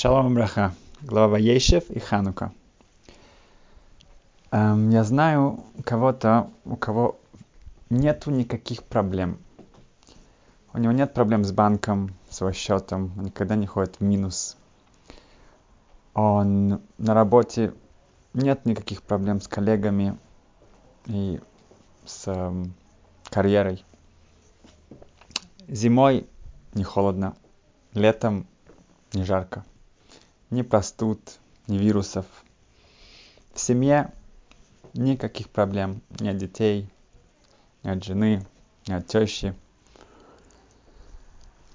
Шалом Браха, глава Ейшев и Ханука. Эм, я знаю кого-то, у кого нету никаких проблем. У него нет проблем с банком, с его счетом, он никогда не ходит в минус. Он на работе нет никаких проблем с коллегами и с эм, карьерой. Зимой не холодно, летом не жарко ни простуд, ни вирусов. В семье никаких проблем, ни от детей, ни от жены, ни от тещи.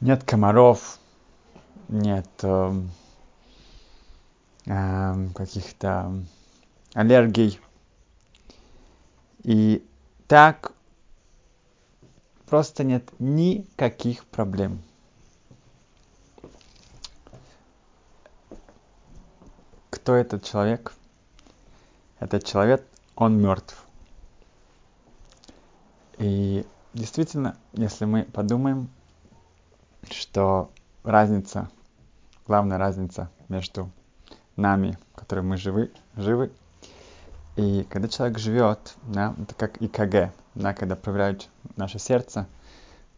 Нет комаров, нет э, э, каких-то аллергий. И так просто нет никаких проблем. Этот человек? Этот человек, он мертв. И действительно, если мы подумаем, что разница, главная разница между нами, которые мы живы, живы, и когда человек живет, да, это как ИКГ, да, когда проверяют наше сердце,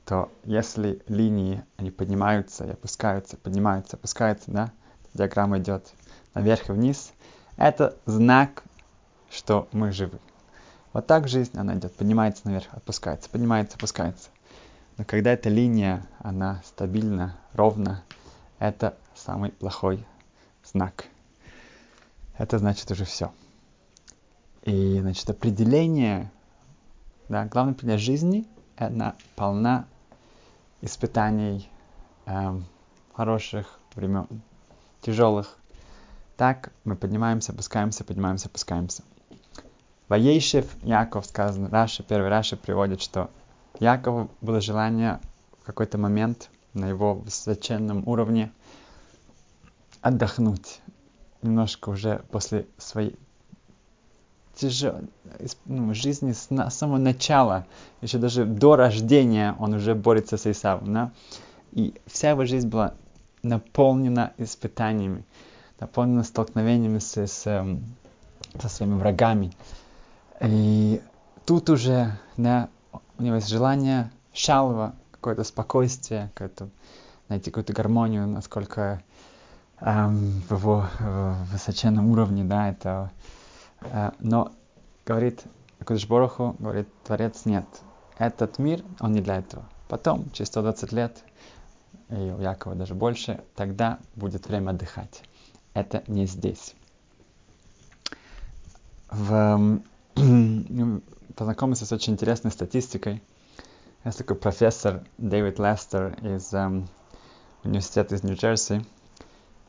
то если линии, они поднимаются и опускаются, поднимаются, опускаются, да, диаграмма идет наверх и вниз, это знак, что мы живы. Вот так жизнь, она идет, поднимается наверх, опускается, поднимается, опускается. Но когда эта линия, она стабильна, ровна, это самый плохой знак. Это значит уже все. И, значит, определение, да, главное определение жизни, она полна испытаний, эм, хороших времен, тяжелых, так мы поднимаемся, опускаемся, поднимаемся, опускаемся. וישב יעקב сказано, Раша, первый Раша приводит, что Якову было желание в какой-то момент на его высоченном уровне отдохнуть. Немножко уже после своей тяжелой ну, жизни с на, самого начала, еще даже до рождения он уже борется с Исавом. Да? И вся его жизнь была наполнена испытаниями наполнена столкновениями с, с, эм, со своими врагами. И тут уже да, у него есть желание шалва, какое-то спокойствие, какое-то, найти какую-то гармонию, насколько эм, в его в высоченном уровне, да, это... Э, но, говорит Кудыш Бороху, говорит, Творец, нет, этот мир, он не для этого. Потом, через 120 лет, и у Якова даже больше, тогда будет время отдыхать это не здесь. В, познакомился с очень интересной статистикой. Есть такой профессор Дэвид Лестер из um, университета из Нью-Джерси.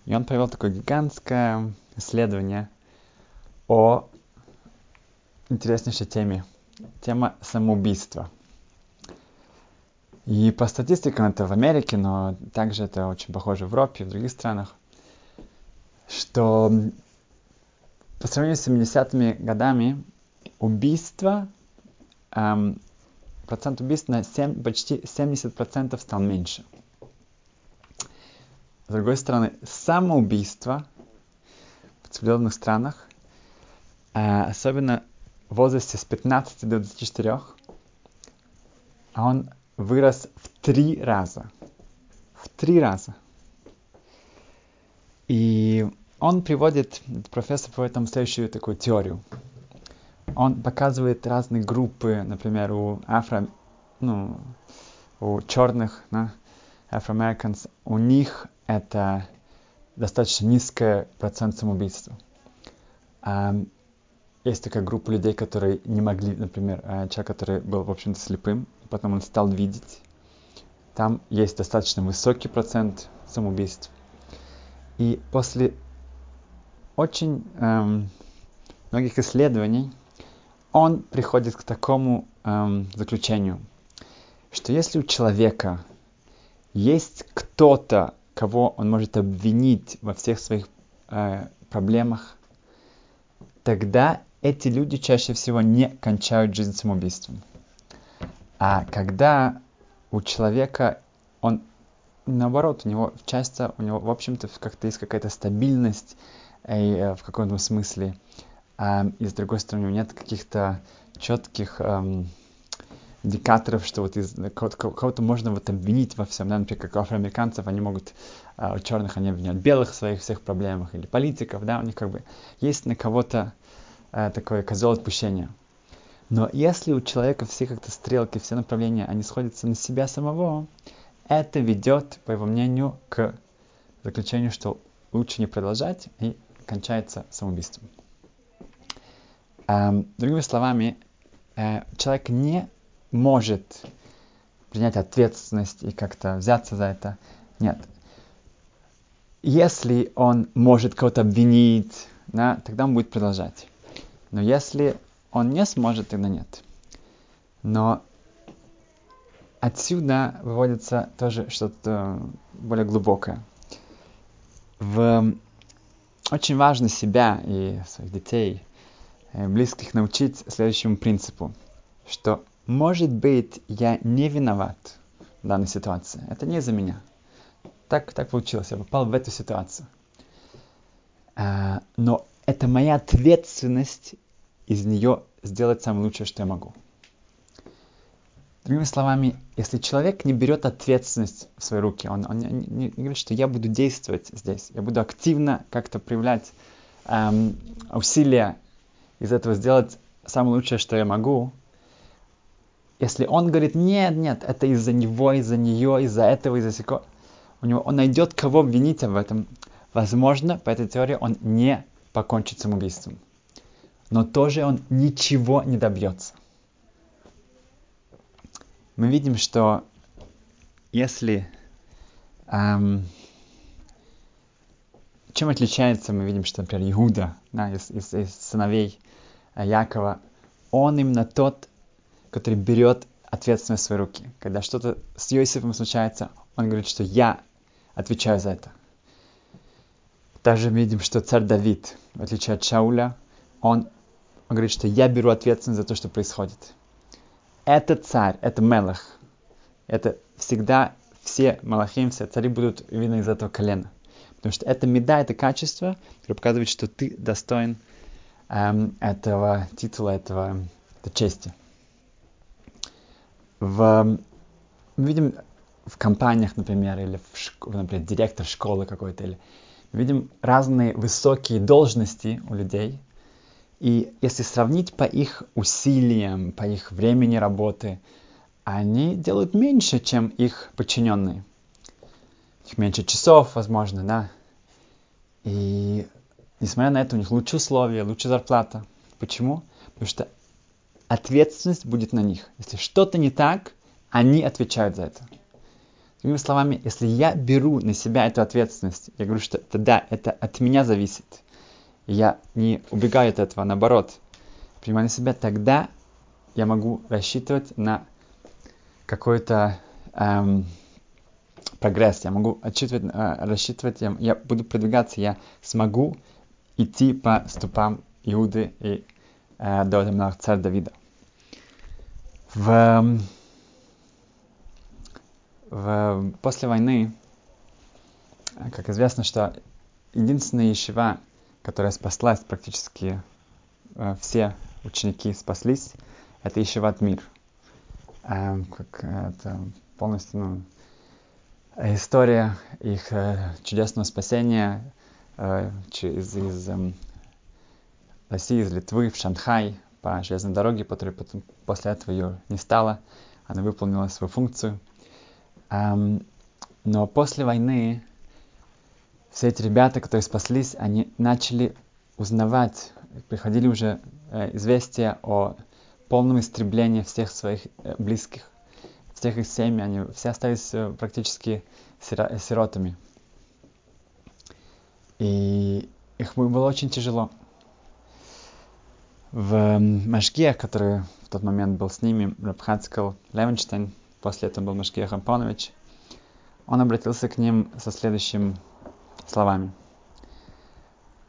И он провел такое гигантское исследование о интереснейшей теме. Тема самоубийства. И по статистикам это в Америке, но также это очень похоже в Европе в других странах что по сравнению с 70-ми годами убийства, эм, процент убийств на 7, почти 70% стал меньше. С другой стороны, самоубийство в цивилизованных странах, э, особенно в возрасте с 15 до 24, он вырос в три раза. В три раза. И он приводит, профессор приводит там следующую такую теорию. Он показывает разные группы, например, у афро, ну, у черных, да, Afro-Americans, у них это достаточно низкий процент самоубийства. А, есть такая группа людей, которые не могли, например, э, человек, который был, в общем-то, слепым, потом он стал видеть. Там есть достаточно высокий процент самоубийств. И после очень эм, многих исследований он приходит к такому эм, заключению, что если у человека есть кто-то, кого он может обвинить во всех своих э, проблемах, тогда эти люди чаще всего не кончают жизнь самоубийством. А когда у человека он наоборот, у него часто, у него, в общем-то, как-то есть какая-то стабильность э, в каком-то смысле. Э, и с другой стороны, у него нет каких-то четких э, индикаторов, что вот из кого-то можно вот обвинить во всем. Да? Например, как афроамериканцев, они могут, э, у черных они обвиняют белых в своих всех проблемах, или политиков, да, у них как бы есть на кого-то э, такой козел отпущения. Но если у человека все как-то стрелки, все направления, они сходятся на себя самого, это ведет, по его мнению, к заключению, что лучше не продолжать и кончается самоубийством. Эм, другими словами, э, человек не может принять ответственность и как-то взяться за это. Нет. Если он может кого-то обвинить, да, тогда он будет продолжать. Но если он не сможет, тогда нет. Но отсюда выводится тоже что-то более глубокое. В... Очень важно себя и своих детей, э, близких научить следующему принципу, что может быть я не виноват в данной ситуации. Это не за меня. Так, так получилось, я попал в эту ситуацию. А, но это моя ответственность из нее сделать самое лучшее, что я могу. Другими словами, если человек не берет ответственность в свои руки, он, он не, не, говорит, что я буду действовать здесь, я буду активно как-то проявлять эм, усилия из этого сделать самое лучшее, что я могу, если он говорит, нет, нет, это из-за него, из-за нее, из-за этого, из-за сего, у него, он найдет кого обвинить в этом. Возможно, по этой теории он не покончит самоубийством но тоже он ничего не добьется. Мы видим, что если эм, чем отличается, мы видим, что, например, Иуда, да, из, из, из сыновей э, Якова, он именно тот, который берет ответственность в свои руки. Когда что-то с Иосифом случается, он говорит, что я отвечаю за это. Также мы видим, что царь Давид, в отличие от Шауля, он он говорит, что я беру ответственность за то, что происходит. Это царь, это мелах. Это всегда все малахим, все цари будут видны из этого колена. Потому что это меда, это качество, которое показывает, что ты достоин эм, этого титула, этого, этой чести. В, мы видим в компаниях, например, или в шко, например, директор школы какой-то, или мы видим разные высокие должности у людей, и если сравнить по их усилиям, по их времени работы, они делают меньше, чем их подчиненные. У меньше часов, возможно, да. И несмотря на это, у них лучше условия, лучше зарплата. Почему? Потому что ответственность будет на них. Если что-то не так, они отвечают за это. Другими словами, если я беру на себя эту ответственность, я говорю, что это да, это от меня зависит – я не убегаю от этого, наоборот, принимаю на себя, тогда я могу рассчитывать на какой-то эм, прогресс, я могу отчитывать, э, рассчитывать, я, я буду продвигаться, я смогу идти по ступам Иуды и э, до времен царя Давида. В, в, после войны, как известно, что единственная ешива, которая спаслась, практически э, все ученики спаслись, это Ишеват Мир. Э, как это полностью ну, история их э, чудесного спасения э, из, из э, России, из Литвы в Шанхай по железной дороге, которая потом, после этого ее не стало. Она выполнила свою функцию. Эм, но после войны все эти ребята, которые спаслись, они начали узнавать, приходили уже э, известия о полном истреблении всех своих э, близких, всех их семей, они все остались э, практически сиро- сиротами. И их было очень тяжело. В Машгиях, который в тот момент был с ними, Рабхацкал Левенштейн, после этого был Машгиях Ампонович, он обратился к ним со следующим словами.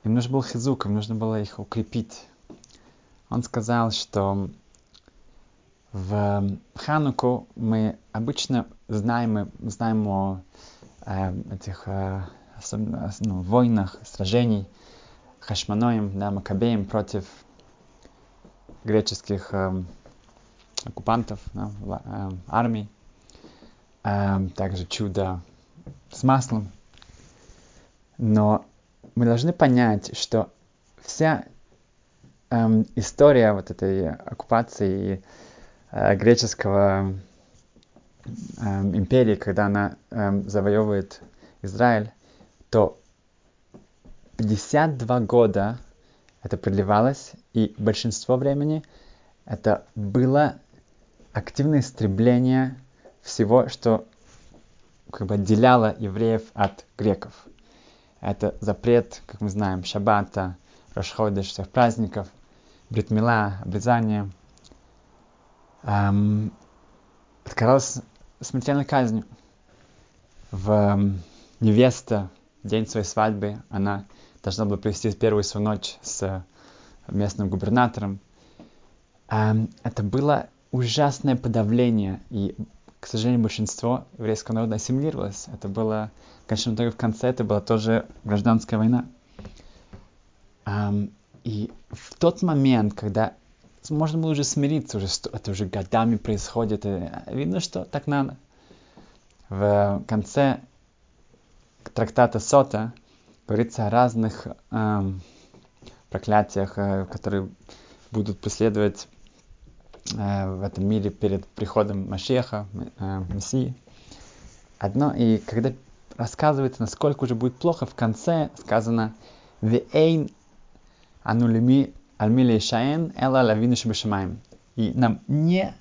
Им нужен был хизук, им нужно было их укрепить. Он сказал, что в Хануку мы обычно знаем, мы знаем о э, этих э, особенно, ну, войнах, сражений Хашманоем, да, Макабеем против греческих э, оккупантов, да, э, армий. Э, также чудо с маслом. Но мы должны понять, что вся эм, история вот этой оккупации э, греческого э, империи, когда она э, завоевывает Израиль, то 52 года это продлевалось, и большинство времени это было активное истребление всего, что как бы отделяло евреев от греков. Это запрет, как мы знаем, шаббата, Рошходыш, всех праздников, бритмила, обрезание. Эм, открылась смертельной казнью. В эм, невеста день своей свадьбы, она должна была провести первую свою ночь с местным губернатором. Эм, это было ужасное подавление, и, к сожалению, большинство еврейского народа ассимилировалось. Это было, конечно, итоге в конце это была тоже гражданская война. И в тот момент, когда можно было уже смириться, уже это уже годами происходит, и видно, что так надо. В конце трактата Сота говорится о разных эм, проклятиях, э, которые будут преследовать э, в этом мире перед приходом Машеха, э, Мессии. Одно, и когда рассказывается, насколько уже будет плохо, в конце сказано «Веэйн анулими альмили шаен эла лавину шабашамаем». И нам не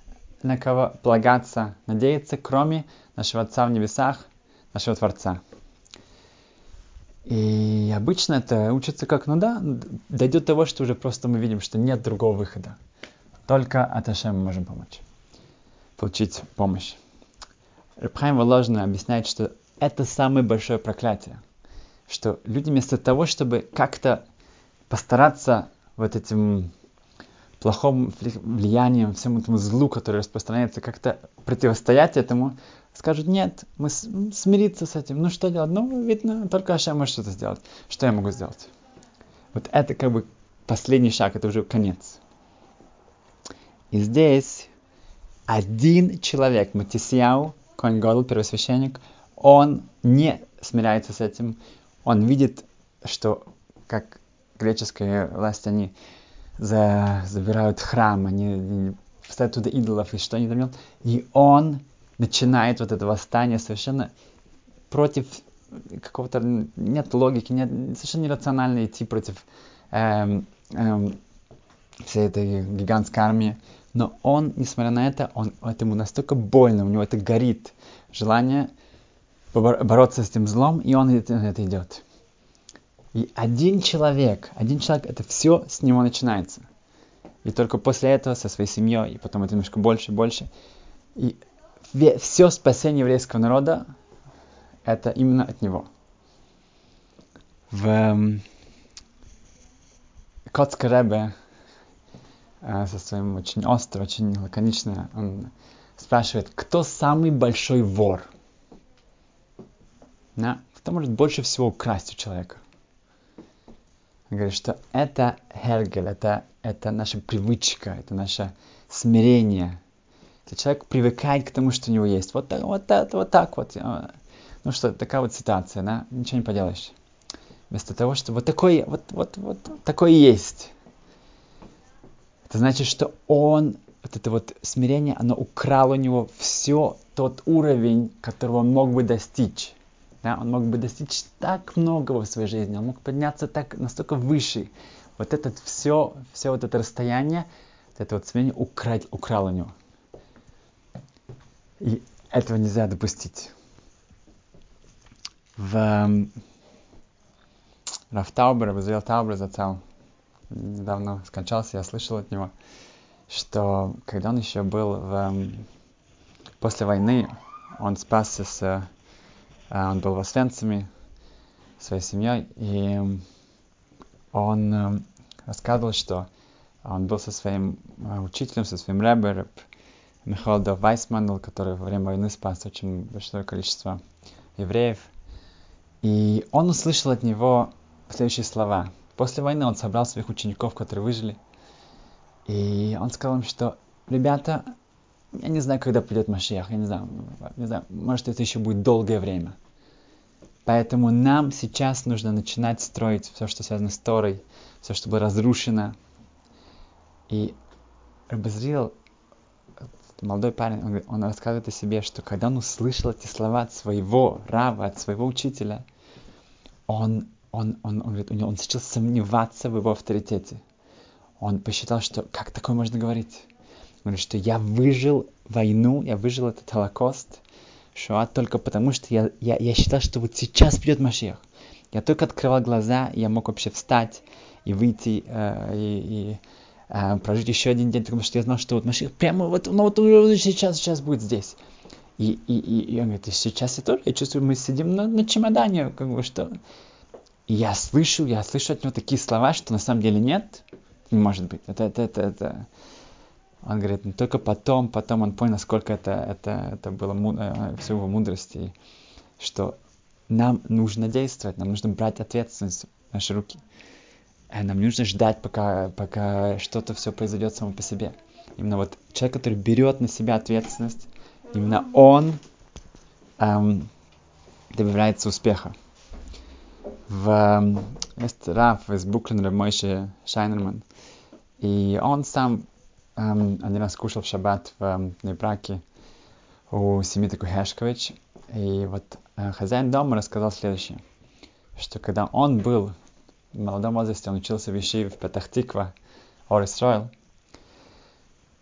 на кого полагаться, надеяться, кроме нашего Отца в небесах, нашего Творца. И обычно это учится как, ну да, дойдет до того, что уже просто мы видим, что нет другого выхода. Только от Ашем мы можем помочь, получить помощь. Рабхайм Воложно объясняет, что это самое большое проклятие. Что люди вместо того, чтобы как-то постараться вот этим плохим влиянием, всему этому злу, который распространяется, как-то противостоять этому, скажут, нет, мы смириться с этим. Ну что делать? Ну, видно, только Аша может что-то сделать. Что я могу сделать? Вот это как бы последний шаг, это уже конец. И здесь один человек, Матисьяу, Конь Годл, первосвященник, он не смиряется с этим. Он видит, что как греческая власть, они за, забирают храм, они, вставят туда идолов, и что они там. И он начинает вот это восстание совершенно против какого-то нет логики, нет, совершенно нерационально идти против эм, эм, всей этой гигантской армии. Но он, несмотря на это, он, это ему настолько больно, у него это горит желание бороться с этим злом, и он это, это идет. И один человек, один человек, это все с него начинается. И только после этого со своей семьей, и потом это немножко больше и больше. И все спасение еврейского народа это именно от него. В эм, Коцка Ребе со своим очень остро, очень лаконично, он спрашивает, кто самый большой вор? Да? Кто может больше всего украсть у человека? Он говорит, что это Хергель, это, это наша привычка, это наше смирение, если человек привыкает к тому, что у него есть. Вот так, вот, так, вот так вот. Ну что, такая вот ситуация, да? Ничего не поделаешь. Вместо того, что вот такой, вот, вот, вот такой есть. Это значит, что он, вот это вот смирение, оно украло у него все тот уровень, которого он мог бы достичь. Да? Он мог бы достичь так многого в своей жизни, он мог подняться так настолько выше. Вот это все, все вот это расстояние, вот это вот смирение украть, украло у него. И этого нельзя допустить. В эм, Раф Таубер, Базриэл Таубер зацал, недавно скончался, я слышал от него, что когда он еще был в, эм, после войны, он спасся с, э, он был в Освенциме своей семьей, и он э, рассказывал, что он был со своим э, учителем, со своим рэбером, Михаил Вайсман, который во время войны спас очень большое количество евреев. И он услышал от него следующие слова. После войны он собрал своих учеников, которые выжили. И он сказал им, что, ребята, я не знаю, когда придет Машиах, я не знаю, не знаю, может это еще будет долгое время. Поэтому нам сейчас нужно начинать строить все, что связано с Торой, все, что было разрушено. И Рабазрил, молодой парень, он, он рассказывает о себе, что когда он услышал эти слова от своего рава, от своего учителя, он, он, он, он, говорит, у него, он начал сомневаться в его авторитете. Он посчитал, что как такое можно говорить? Он говорит, что я выжил войну, я выжил этот Холокост, Шоа только потому, что я, я, я считал, что вот сейчас придет Машех. Я только открывал глаза, я мог вообще встать и выйти э, и, и э, прожить еще один день, потому что я знал, что вот Машех прямо вот, ну, вот сейчас, сейчас будет здесь. И, и, и, и он говорит, и сейчас я тоже, я чувствую, мы сидим на, на чемодане, как бы что. И я слышу, я слышу от него такие слова, что на самом деле нет, не может быть. Это, это, это, это. Он говорит, ну, только потом, потом он понял, насколько это, это, это было э, все его мудрости, что нам нужно действовать, нам нужно брать ответственность в наши руки. И нам нужно ждать, пока, пока что-то все произойдет само по себе. Именно вот человек, который берет на себя ответственность, именно он эм, добивается успеха. В, есть Раф из Буклин Мойши Шайнерман, и он сам эм, один раз кушал в шаббат в эм, у семьи Кухешкович, и вот э, хозяин дома рассказал следующее, что когда он был в молодом возрасте, он учился в Ишиве в Петахтиква, Орис Ройл,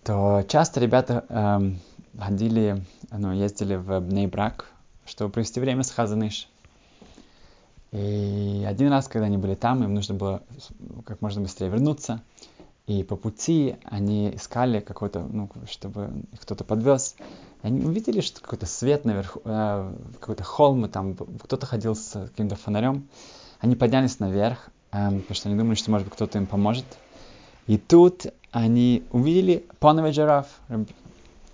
то часто ребята эм, ходили, ну, ездили в Бнейбрак, чтобы провести время с Хазаныш. И один раз, когда они были там, им нужно было как можно быстрее вернуться. И по пути они искали какой-то, ну, чтобы кто-то подвез. И они увидели, что какой-то свет наверху, э, какой-то холм, и там кто-то ходил с каким-то фонарем. Они поднялись наверх, э, потому что они думали, что, может быть, кто-то им поможет. И тут они увидели Поновый жираф,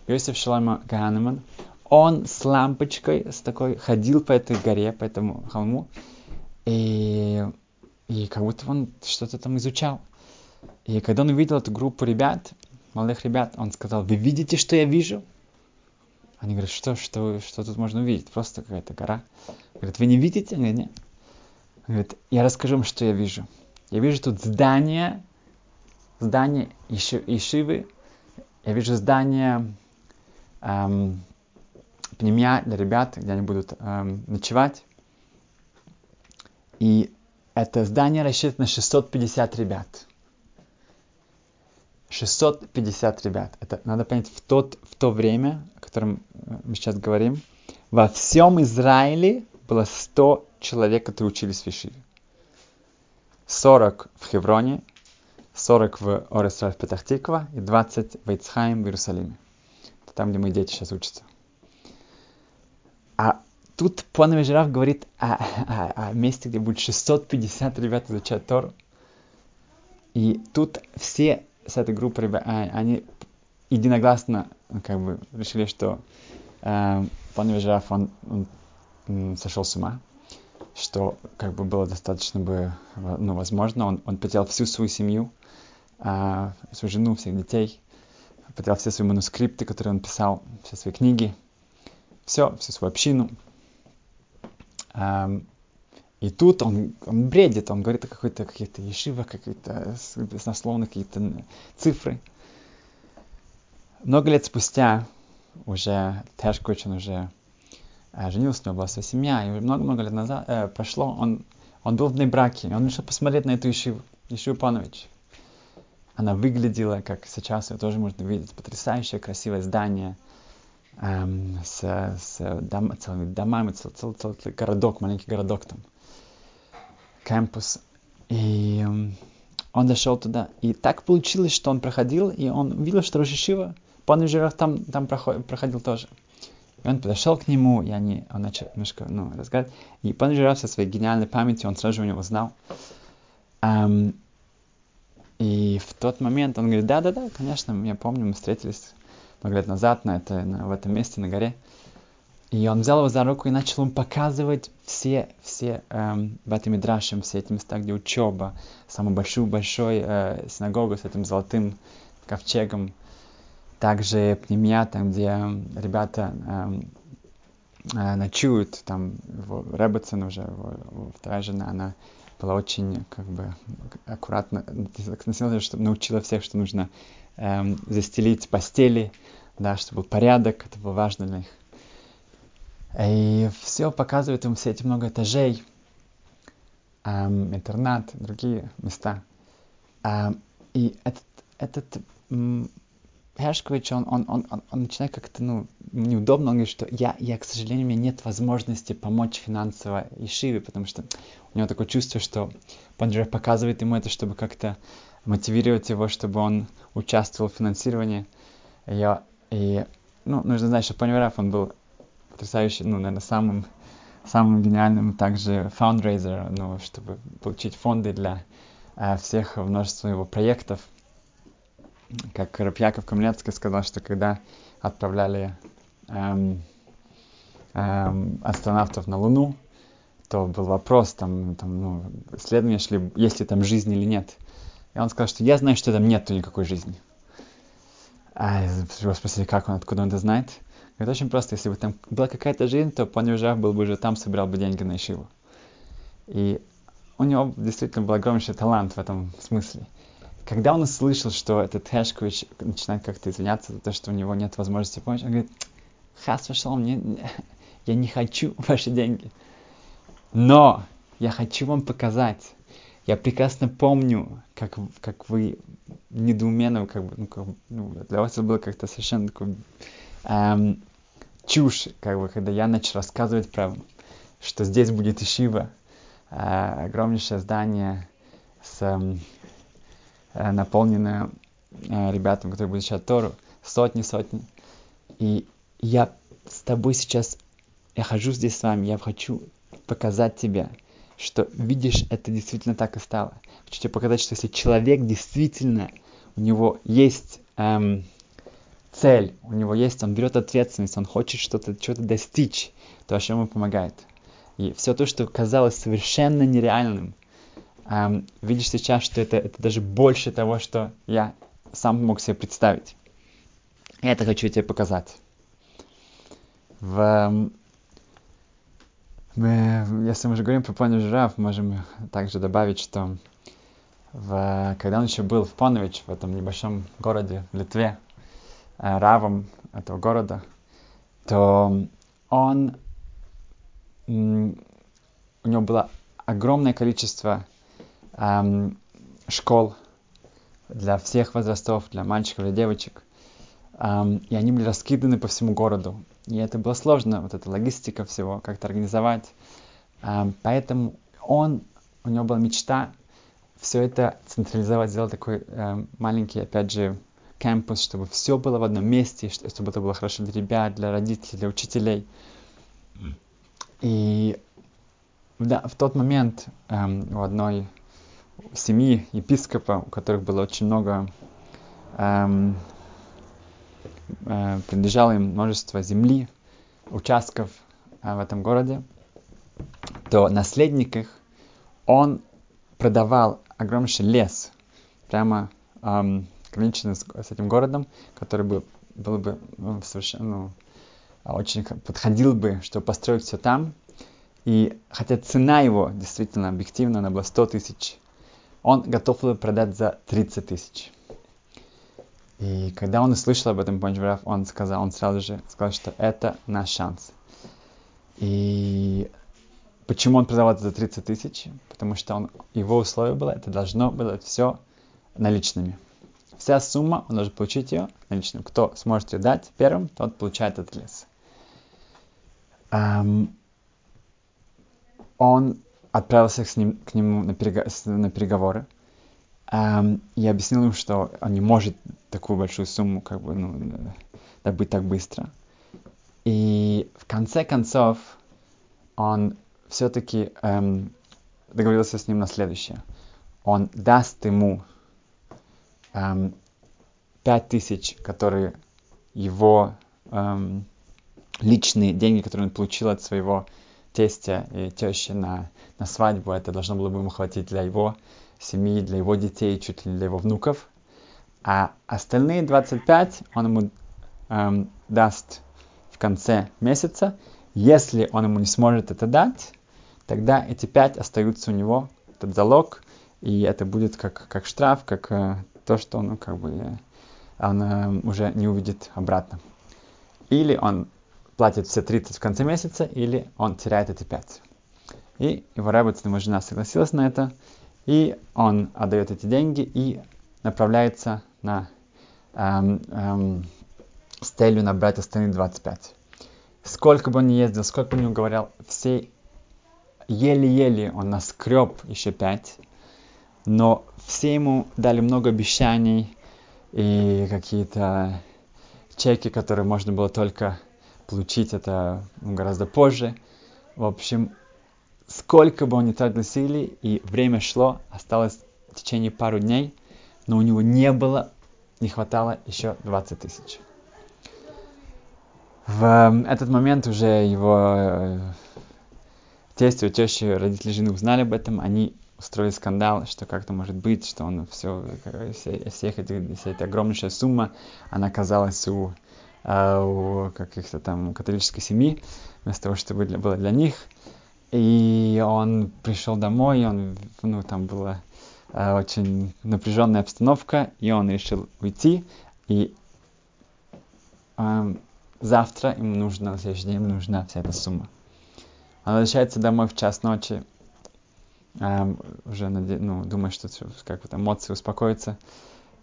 Иосиф Шалама Ганеман. Он с лампочкой, с такой, ходил по этой горе, по этому холму, и, и как будто он что-то там изучал. И когда он увидел эту группу ребят, молодых ребят, он сказал, вы видите, что я вижу? Они говорят, что, что, что тут можно увидеть? Просто какая-то гора. Говорят, вы не видите? Они говорят, нет. Он говорит, я расскажу вам, что я вижу. Я вижу тут здание, здание Ишивы, я вижу здание эм, пнемия для ребят, где они будут эм, ночевать. И это здание рассчитано на 650 ребят. 650 ребят. Это надо понять, в, тот, в то время, о котором э, мы сейчас говорим, во всем Израиле было 100 человек, которые учились в Ишиве. 40 в Хевроне, 40 в Оресраль в Петахтиква и 20 в Ицхайм в Иерусалиме. Это там, где мои дети сейчас учатся. Тут Поновый жираф говорит о, о, о месте, где будет 650 ребят изучать Тору. И тут все с этой группой ребят, а, они единогласно как бы решили, что э, Пан Жираф, он, он, он сошел с ума, что как бы было достаточно бы, ну, возможно, он, он потерял всю свою семью, э, свою жену, всех детей, потерял все свои манускрипты, которые он писал, все свои книги, все, всю свою общину. И тут он, он бредит, он говорит о какой-то каких-то ешивах, какие-то баснословные какие-то цифры. Много лет спустя уже Тяжкочин уже э, женился, у него была своя семья, и много-много лет назад э, прошло, он, он был в браке, он решил посмотреть на эту Ишиву, Ишиву Панович. Она выглядела, как сейчас ее тоже можно видеть, потрясающее, красивое здание, с, с дом, целыми домами, цел, цел, целый городок, маленький городок там кампус. И он дошел туда. И так получилось, что он проходил, и он увидел, что Рошишива, Пан Жирах там, там проходил, проходил тоже. И он подошел к нему, и они, он начал немножко ну, разговаривать. И Пан Жирах со своей гениальной памятью, он сразу же у него знал. Um, и в тот момент он говорит, да-да-да, конечно, я помню, мы встретились много назад на это, на, в этом месте, на горе. И он взял его за руку и начал ему показывать все, все эм, в этом Мидрашем, все эти места, где учеба, самую большую большой э, синагогу с этим золотым ковчегом, также пнемия, там, где ребята эм, э, ночуют, там, его Ребетсон уже, его, его вторая жена, она была очень, как бы, аккуратно, чтобы научила всех, что нужно эм, застелить постели, да, чтобы был порядок, это было важно для них. И все показывает им все эти много этажей, эм, интернат, другие места. Эм, и этот, этот м, Хешкович, он, он, он, он, он начинает как-то, ну, неудобно, он говорит, что я, я, к сожалению, у меня нет возможности помочь финансово Ишиве, потому что у него такое чувство, что Панджер показывает ему это, чтобы как-то мотивировать его, чтобы он участвовал в финансировании. И, и ну, нужно знать, что Панджер, он был потрясающий, ну, наверное, самым, самым гениальным также фаундрейзер, ну, чтобы получить фонды для э, всех множества его проектов. Как Рапьяков Камлецкий сказал, что когда отправляли эм, эм, астронавтов на Луну, то был вопрос, там, там ну, исследование шли, есть ли там жизнь или нет. И он сказал, что я знаю, что там нет никакой жизни. А его спросили, как он, откуда он это знает. Это очень просто. Если бы там была какая-то жизнь, то Пани Ужав был бы уже там, собирал бы деньги на Ишиву. И у него действительно был огромнейший талант в этом смысле. Когда он услышал, что этот Хешкович начинает как-то извиняться за то, что у него нет возможности помочь, он говорит, хас вошел, мне, я не хочу ваши деньги. Но я хочу вам показать. Я прекрасно помню, как, как вы недоуменно, как бы, ну, как, ну, для вас это было как-то совершенно такой эм, чушь, как бы, когда я начал рассказывать про, что здесь будет Ишива, э, огромнейшее здание с, э, наполненное э, ребятами, которые будут читать Тору, сотни-сотни. И я с тобой сейчас, я хожу здесь с вами, я хочу показать тебе, что видишь, это действительно так и стало. Хочу тебе показать, что если человек действительно, у него есть эм, цель, у него есть, он берет ответственность, он хочет что-то что достичь, то, что ему помогает. И все то, что казалось совершенно нереальным, эм, видишь сейчас, что это, это даже больше того, что я сам мог себе представить. И это хочу тебе показать. В, эм, мы, если мы уже говорим про Пони Жираф, можем также добавить, что в, когда он еще был в Понович, в этом небольшом городе в Литве, Э, равом этого города, то он, у него было огромное количество эм, школ для всех возрастов, для мальчиков, для девочек. Эм, и они были раскиданы по всему городу. И это было сложно, вот эта логистика всего, как-то организовать. Эм, поэтому он, у него была мечта все это централизовать, сделать такой э, маленький, опять же, кампус, чтобы все было в одном месте, чтобы это было хорошо для ребят, для родителей, для учителей. И да, в тот момент эм, у одной семьи епископа, у которых было очень много, эм, принадлежало им множество земли, участков э, в этом городе, то наследник их, он продавал огромнейший лес прямо эм, граничен с, с этим городом, который бы был бы ну, совершенно ну, очень подходил бы, чтобы построить все там. И хотя цена его действительно объективно, она была 100 тысяч, он готов был продать за 30 тысяч. И когда он услышал об этом Бонжвраф, он сказал, он сразу же сказал, что это наш шанс. И почему он продавал это за 30 тысяч? Потому что он, его условие было, это должно было все наличными. Вся сумма, он должен получить ее наличным. Кто сможет ее дать первым, тот получает этот лес. Um, он отправился с ним, к нему на, перег... на переговоры и объяснил ему, что он не может такую большую сумму как бы, ну, добыть так быстро. И в конце концов он все-таки эм, договорился с ним на следующее. Он даст ему эм, 5 тысяч, которые его эм, личные деньги, которые он получил от своего тестя и тещи на, на свадьбу. Это должно было бы ему хватить для его семьи, для его детей, чуть ли для его внуков. А остальные 25 он ему эм, даст в конце месяца. Если он ему не сможет это дать, тогда эти 5 остаются у него, этот залог, и это будет как, как штраф, как э, то, что он, ну, как бы, э, он э, уже не увидит обратно. Или он платит все 30 в конце месяца, или он теряет эти 5. И его работа, его жена согласилась на это, и он отдает эти деньги и направляется на эм, эм, с целью набрать остальные 25. Сколько бы он ни ездил, сколько бы он ни говорил, все еле-еле он наскреб еще 5, но все ему дали много обещаний и какие-то чеки, которые можно было только получить это ну, гораздо позже. В общем, сколько бы он ни тратил и время шло, осталось в течение пару дней, но у него не было, не хватало еще 20 тысяч. В эм, этот момент уже его э, тесть тещи, родители жены узнали об этом, они устроили скандал, что как-то может быть, что он все, все всех этих, вся эта огромнейшая сумма, она оказалась у, э, у каких-то там католической семьи, вместо того, чтобы для, было для них. И он пришел домой, он, ну, там была э, очень напряженная обстановка, и он решил уйти. И э, завтра ему нужно, на следующий день ему нужна вся эта сумма. Он возвращается домой в час ночи, э, уже наде... ну, думает, что как то эмоции успокоятся.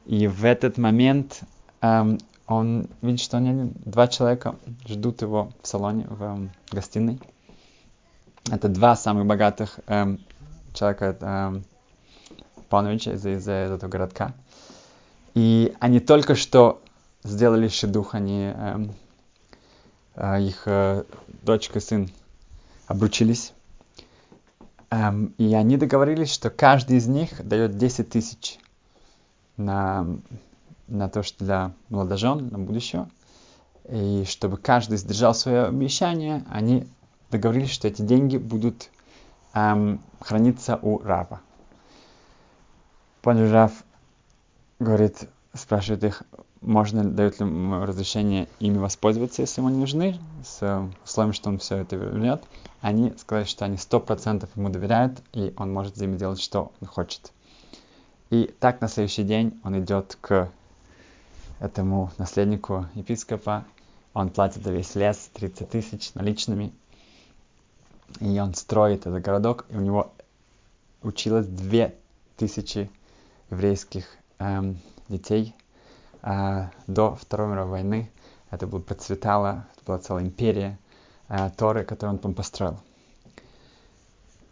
И в этот момент э, он видит, что они, два человека ждут его в салоне, в э, гостиной. Это два самых богатых эм, человека эм, Пановича из, из, этого городка. И они только что сделали шедух, они, эм, э, их э, дочка и сын обручились. Эм, и они договорились, что каждый из них дает 10 тысяч на, на то, что для молодожен, на будущее. И чтобы каждый сдержал свое обещание, они договорились, что эти деньги будут эм, храниться у Рава. Понял Рав говорит, спрашивает их, можно дают ли разрешение ими воспользоваться, если ему не нужны, с условием, что он все это вернет. Они сказали, что они сто процентов ему доверяют, и он может с ними делать, что он хочет. И так на следующий день он идет к этому наследнику епископа, он платит за весь лес 30 тысяч наличными, и он строит этот городок, и у него училось две тысячи еврейских эм, детей э, до Второй мировой войны. Это было процветало, это была целая империя э, Торы, которую он там построил.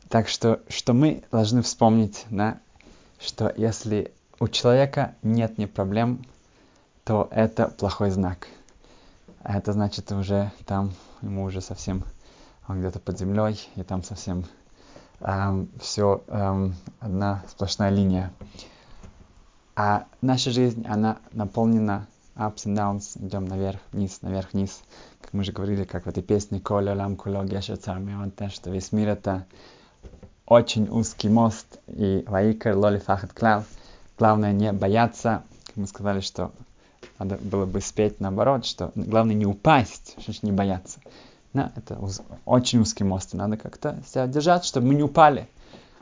Так что, что мы должны вспомнить, да, что если у человека нет ни проблем, то это плохой знак. Это значит уже там ему уже совсем он где-то под землей, и там совсем эм, все эм, одна сплошная линия. А наша жизнь, она наполнена ups and downs, идем наверх, вниз, наверх, вниз. Как мы же говорили, как в этой песне Коля Лам Куло Геша Цармионте, что весь мир это очень узкий мост, и Ваикар Лоли Фахат Клал. Главное не бояться, как мы сказали, что надо было бы спеть наоборот, что главное не упасть, что не бояться. Да, это очень узкий мост, и надо как-то себя держать, чтобы мы не упали.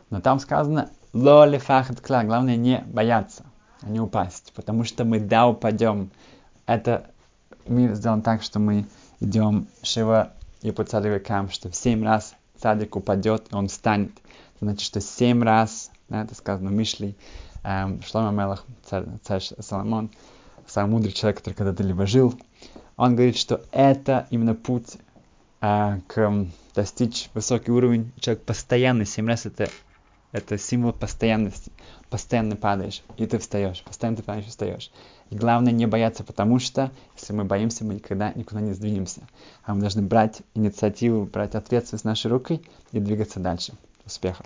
Но там сказано «Лоли фахат кла», главное не бояться, а не упасть, потому что мы да упадем. Это мир сделан так, что мы идем Шива и по цадикам, что в семь раз цадик упадет, и он встанет. Значит, что семь раз, да, это сказано в Мишле, эм, Шлома Мелах, царь, царь Соломон, самый мудрый человек, который когда-то либо жил, он говорит, что это именно путь а, к достичь высокий уровень, человек постоянно, 7 раз это, это символ постоянности. Постоянно падаешь, и ты встаешь, постоянно ты падаешь и встаешь. И главное не бояться, потому что если мы боимся, мы никогда никуда не сдвинемся. А мы должны брать инициативу, брать ответственность нашей рукой и двигаться дальше. Успеха!